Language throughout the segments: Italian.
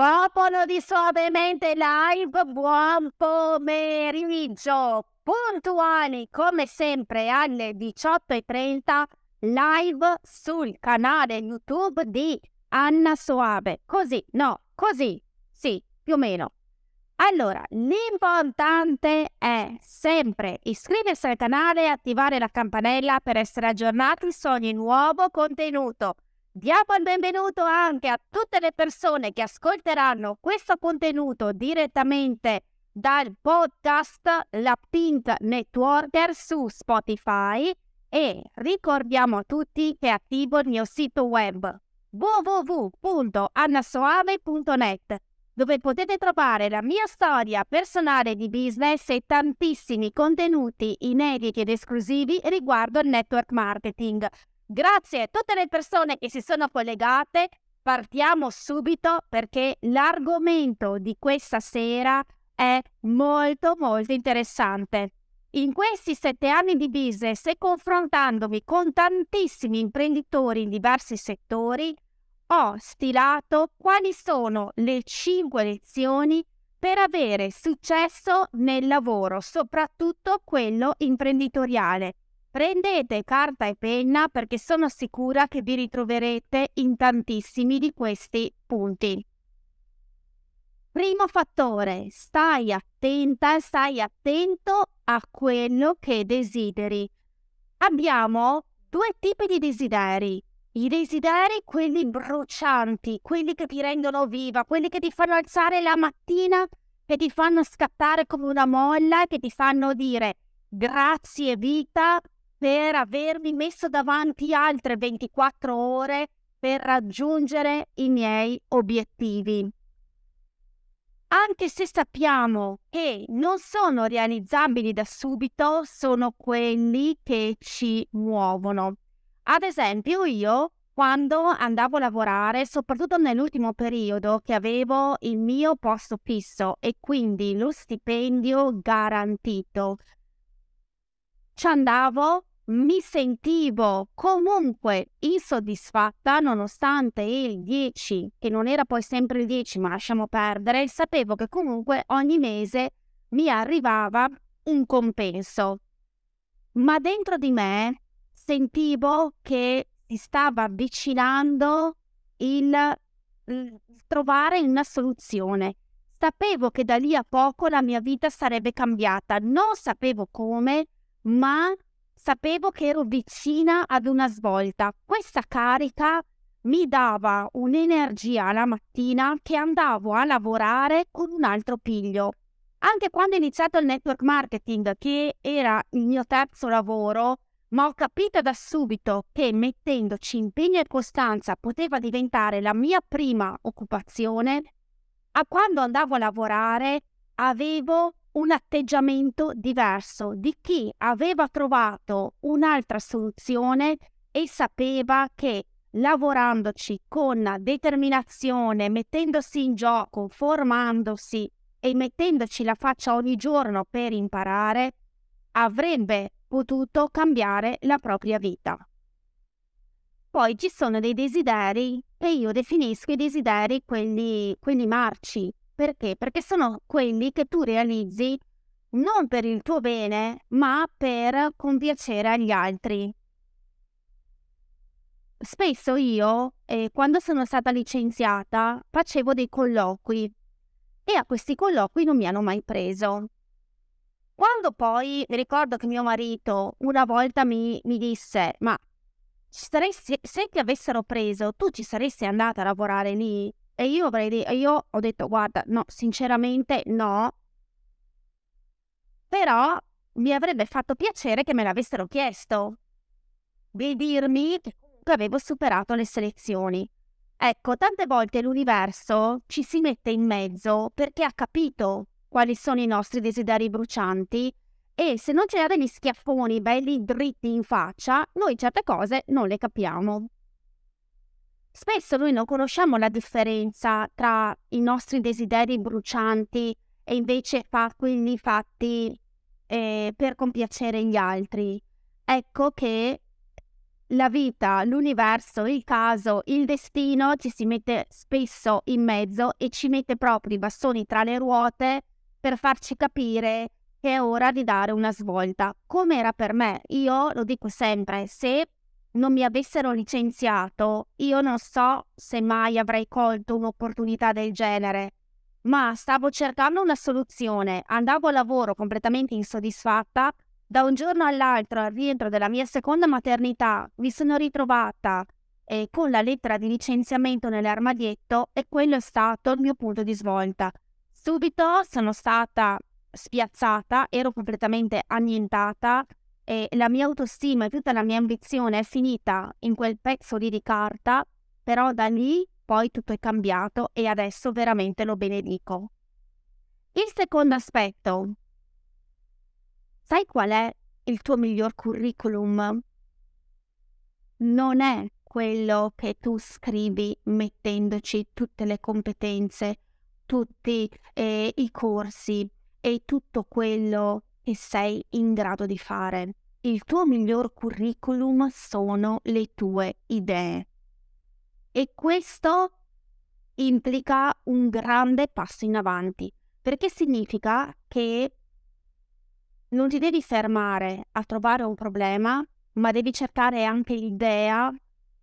Popolo di Suavemente Live, buon pomeriggio! Puntuali come sempre alle 18.30 live sul canale YouTube di Anna Soave. Così, no, così, sì, più o meno. Allora, l'importante è sempre iscriversi al canale e attivare la campanella per essere aggiornati su ogni nuovo contenuto. Diamo il benvenuto anche a tutte le persone che ascolteranno questo contenuto direttamente dal podcast La Pink Networker su Spotify e ricordiamo a tutti che è attivo il mio sito web www.annasoave.net dove potete trovare la mia storia personale di business e tantissimi contenuti inediti ed esclusivi riguardo il network marketing. Grazie a tutte le persone che si sono collegate. Partiamo subito perché l'argomento di questa sera è molto molto interessante. In questi sette anni di business e confrontandomi con tantissimi imprenditori in diversi settori, ho stilato quali sono le cinque lezioni per avere successo nel lavoro, soprattutto quello imprenditoriale. Prendete carta e penna perché sono sicura che vi ritroverete in tantissimi di questi punti. Primo fattore, stai attenta, stai attento a quello che desideri. Abbiamo due tipi di desideri. I desideri, quelli brucianti, quelli che ti rendono viva, quelli che ti fanno alzare la mattina, che ti fanno scattare come una molla, che ti fanno dire grazie vita, per avermi messo davanti altre 24 ore per raggiungere i miei obiettivi. Anche se sappiamo che non sono realizzabili da subito, sono quelli che ci muovono. Ad esempio, io quando andavo a lavorare, soprattutto nell'ultimo periodo che avevo il mio posto fisso e quindi lo stipendio garantito, ci andavo mi sentivo comunque insoddisfatta nonostante il 10, che non era poi sempre il 10, ma lasciamo perdere, sapevo che comunque ogni mese mi arrivava un compenso. Ma dentro di me sentivo che si stava avvicinando il, il trovare una soluzione. Sapevo che da lì a poco la mia vita sarebbe cambiata, non sapevo come, ma sapevo che ero vicina ad una svolta. Questa carica mi dava un'energia la mattina che andavo a lavorare con un altro piglio. Anche quando ho iniziato il network marketing, che era il mio terzo lavoro, ma ho capito da subito che mettendoci impegno e costanza poteva diventare la mia prima occupazione, a quando andavo a lavorare avevo un atteggiamento diverso di chi aveva trovato un'altra soluzione e sapeva che lavorandoci con determinazione, mettendosi in gioco, formandosi e mettendoci la faccia ogni giorno per imparare, avrebbe potuto cambiare la propria vita. Poi ci sono dei desideri che io definisco i desideri quelli, quelli marci, perché? Perché sono quelli che tu realizzi non per il tuo bene, ma per compiacere agli altri. Spesso io, eh, quando sono stata licenziata, facevo dei colloqui e a questi colloqui non mi hanno mai preso. Quando poi ricordo che mio marito una volta mi, mi disse: Ma saresti, se ti avessero preso, tu ci saresti andata a lavorare lì? E io avrei detto, io ho detto, guarda, no, sinceramente no. Però mi avrebbe fatto piacere che me l'avessero chiesto. Di dirmi che avevo superato le selezioni. Ecco, tante volte l'universo ci si mette in mezzo perché ha capito quali sono i nostri desideri brucianti e se non c'è degli schiaffoni belli dritti in faccia, noi certe cose non le capiamo. Spesso noi non conosciamo la differenza tra i nostri desideri brucianti e invece fa quelli fatti eh, per compiacere gli altri. Ecco che la vita, l'universo, il caso, il destino ci si mette spesso in mezzo e ci mette proprio i bastoni tra le ruote per farci capire che è ora di dare una svolta. Come era per me, io lo dico sempre, se non mi avessero licenziato, io non so se mai avrei colto un'opportunità del genere, ma stavo cercando una soluzione, andavo a lavoro completamente insoddisfatta, da un giorno all'altro al rientro della mia seconda maternità mi sono ritrovata eh, con la lettera di licenziamento nell'armadietto e quello è stato il mio punto di svolta. Subito sono stata spiazzata, ero completamente annientata e la mia autostima e tutta la mia ambizione è finita in quel pezzo lì di carta, però da lì poi tutto è cambiato e adesso veramente lo benedico. Il secondo aspetto Sai qual è il tuo miglior curriculum? Non è quello che tu scrivi mettendoci tutte le competenze, tutti eh, i corsi e tutto quello che sei in grado di fare. Il tuo miglior curriculum sono le tue idee. E questo implica un grande passo in avanti, perché significa che non ti devi fermare a trovare un problema, ma devi cercare anche l'idea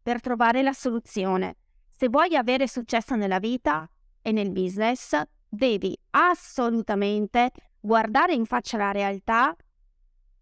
per trovare la soluzione. Se vuoi avere successo nella vita e nel business, devi assolutamente guardare in faccia la realtà,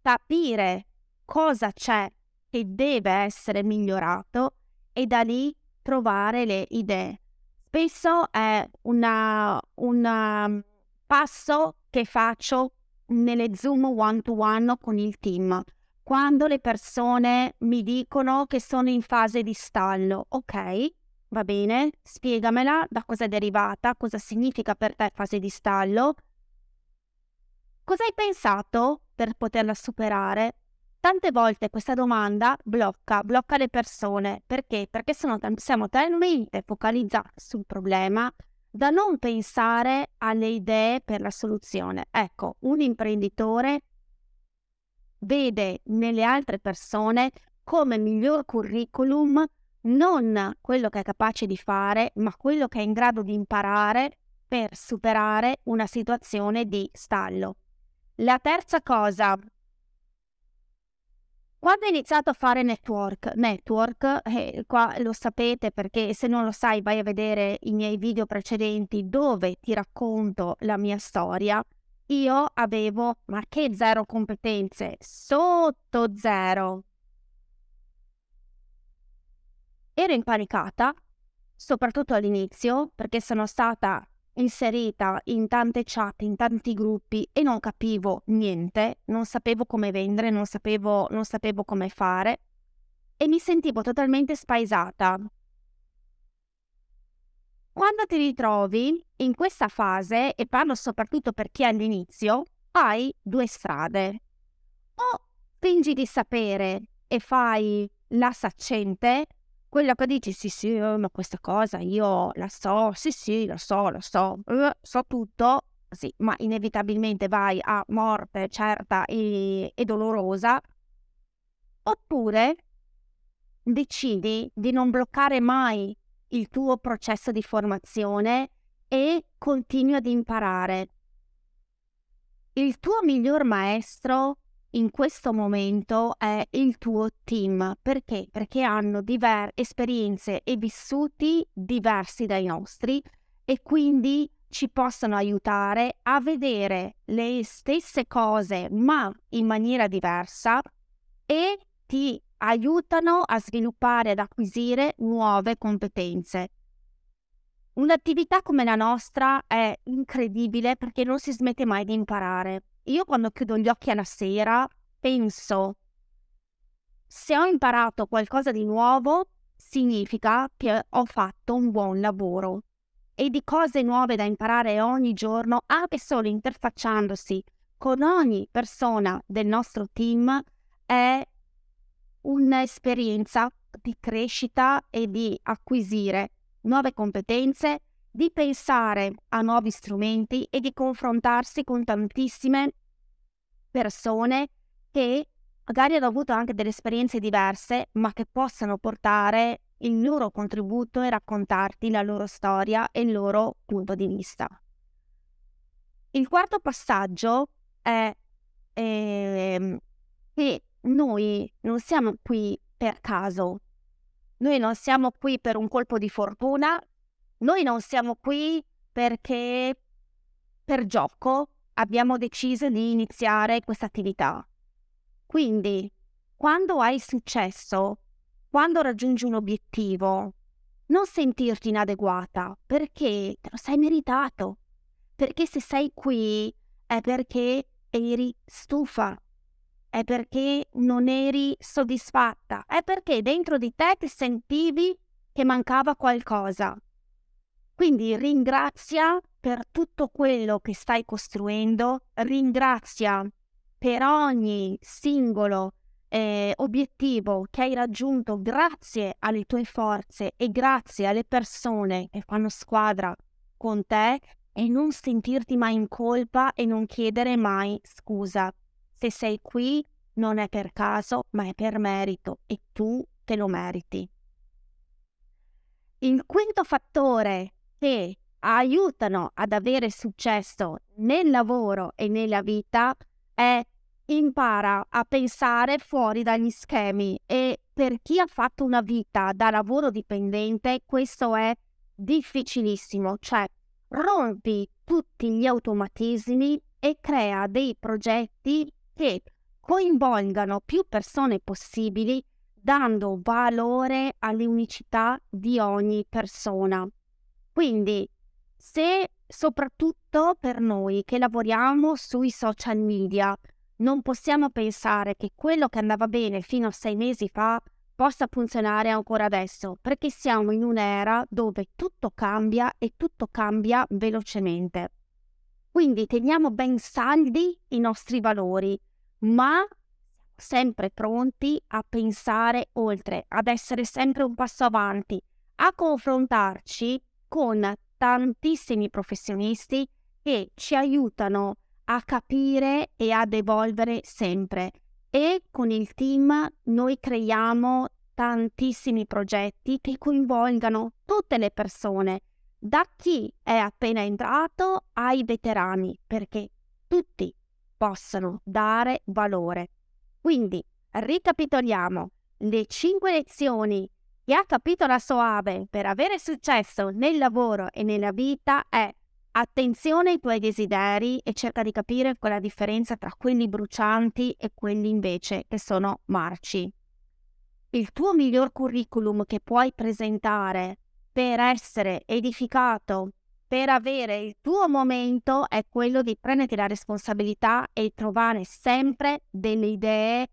capire cosa c'è che deve essere migliorato e da lì trovare le idee. Spesso è un passo che faccio nelle Zoom one to one con il team. Quando le persone mi dicono che sono in fase di stallo, ok, va bene, spiegamela da cosa è derivata, cosa significa per te fase di stallo, cosa hai pensato per poterla superare. Tante volte questa domanda blocca, blocca le persone. Perché? Perché sono, siamo talmente focalizzati sul problema da non pensare alle idee per la soluzione. Ecco, un imprenditore vede nelle altre persone come miglior curriculum non quello che è capace di fare, ma quello che è in grado di imparare per superare una situazione di stallo. La terza cosa quando ho iniziato a fare network, network, eh, qua lo sapete perché se non lo sai vai a vedere i miei video precedenti dove ti racconto la mia storia, io avevo, ma che zero competenze, sotto zero. Ero impanicata, soprattutto all'inizio, perché sono stata inserita in tante chat, in tanti gruppi e non capivo niente, non sapevo come vendere, non sapevo, non sapevo come fare e mi sentivo totalmente spaesata. Quando ti ritrovi in questa fase, e parlo soprattutto per chi è all'inizio, hai due strade. O fingi di sapere e fai la saccente, quella che dici sì sì, eh, ma questa cosa io la so, sì sì, la so, la so, uh, so tutto, sì, ma inevitabilmente vai a morte certa e, e dolorosa, oppure decidi di non bloccare mai il tuo processo di formazione e continui ad imparare. Il tuo miglior maestro in questo momento è il tuo team. Perché? Perché hanno diver- esperienze e vissuti diversi dai nostri e quindi ci possono aiutare a vedere le stesse cose ma in maniera diversa e ti aiutano a sviluppare ed acquisire nuove competenze. Un'attività come la nostra è incredibile perché non si smette mai di imparare. Io quando chiudo gli occhi alla sera penso, se ho imparato qualcosa di nuovo, significa che ho fatto un buon lavoro. E di cose nuove da imparare ogni giorno, anche solo interfacciandosi con ogni persona del nostro team, è un'esperienza di crescita e di acquisire nuove competenze, di pensare a nuovi strumenti e di confrontarsi con tantissime persone che magari hanno avuto anche delle esperienze diverse, ma che possano portare il loro contributo e raccontarti la loro storia e il loro punto di vista. Il quarto passaggio è eh, che noi non siamo qui per caso, noi non siamo qui per un colpo di fortuna, noi non siamo qui perché per gioco abbiamo deciso di iniziare questa attività. Quindi, quando hai successo, quando raggiungi un obiettivo, non sentirti inadeguata perché te lo sei meritato. Perché se sei qui è perché eri stufa, è perché non eri soddisfatta, è perché dentro di te ti sentivi che mancava qualcosa. Quindi ringrazia per tutto quello che stai costruendo, ringrazia per ogni singolo eh, obiettivo che hai raggiunto grazie alle tue forze e grazie alle persone che fanno squadra con te e non sentirti mai in colpa e non chiedere mai scusa. Se sei qui non è per caso, ma è per merito e tu te lo meriti. Il quinto fattore che aiutano ad avere successo nel lavoro e nella vita è impara a pensare fuori dagli schemi e per chi ha fatto una vita da lavoro dipendente questo è difficilissimo, cioè rompi tutti gli automatismi e crea dei progetti che coinvolgano più persone possibili dando valore all'unicità di ogni persona. Quindi, se soprattutto per noi che lavoriamo sui social media non possiamo pensare che quello che andava bene fino a sei mesi fa possa funzionare ancora adesso, perché siamo in un'era dove tutto cambia e tutto cambia velocemente. Quindi teniamo ben saldi i nostri valori, ma sempre pronti a pensare oltre, ad essere sempre un passo avanti, a confrontarci con tantissimi professionisti che ci aiutano a capire e ad evolvere sempre. E con il team noi creiamo tantissimi progetti che coinvolgano tutte le persone, da chi è appena entrato ai veterani, perché tutti possano dare valore. Quindi, ricapitoliamo, le 5 lezioni che ha capito la Soave per avere successo nel lavoro e nella vita è Attenzione ai tuoi desideri e cerca di capire qual è la differenza tra quelli brucianti e quelli invece che sono marci. Il tuo miglior curriculum che puoi presentare per essere edificato, per avere il tuo momento, è quello di prenderti la responsabilità e trovare sempre delle idee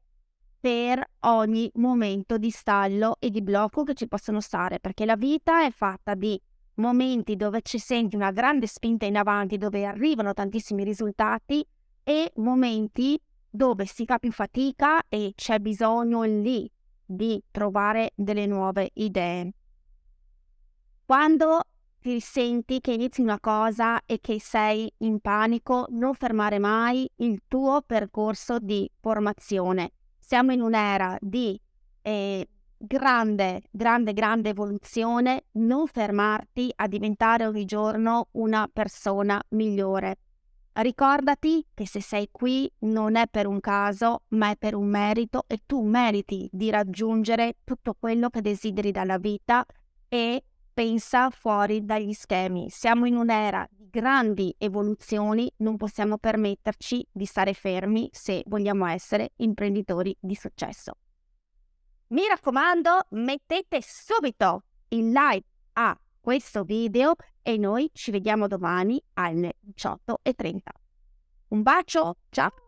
per ogni momento di stallo e di blocco che ci possono stare, perché la vita è fatta di momenti dove ci senti una grande spinta in avanti, dove arrivano tantissimi risultati e momenti dove si fa più fatica e c'è bisogno lì di trovare delle nuove idee. Quando ti senti che inizi una cosa e che sei in panico, non fermare mai il tuo percorso di formazione. Siamo in un'era di eh, grande, grande, grande evoluzione, non fermarti a diventare ogni giorno una persona migliore. Ricordati che se sei qui non è per un caso, ma è per un merito e tu meriti di raggiungere tutto quello che desideri dalla vita e pensa fuori dagli schemi. Siamo in un'era di grandi evoluzioni, non possiamo permetterci di stare fermi se vogliamo essere imprenditori di successo. Mi raccomando, mettete subito il like a questo video e noi ci vediamo domani alle 18.30. Un bacio, ciao!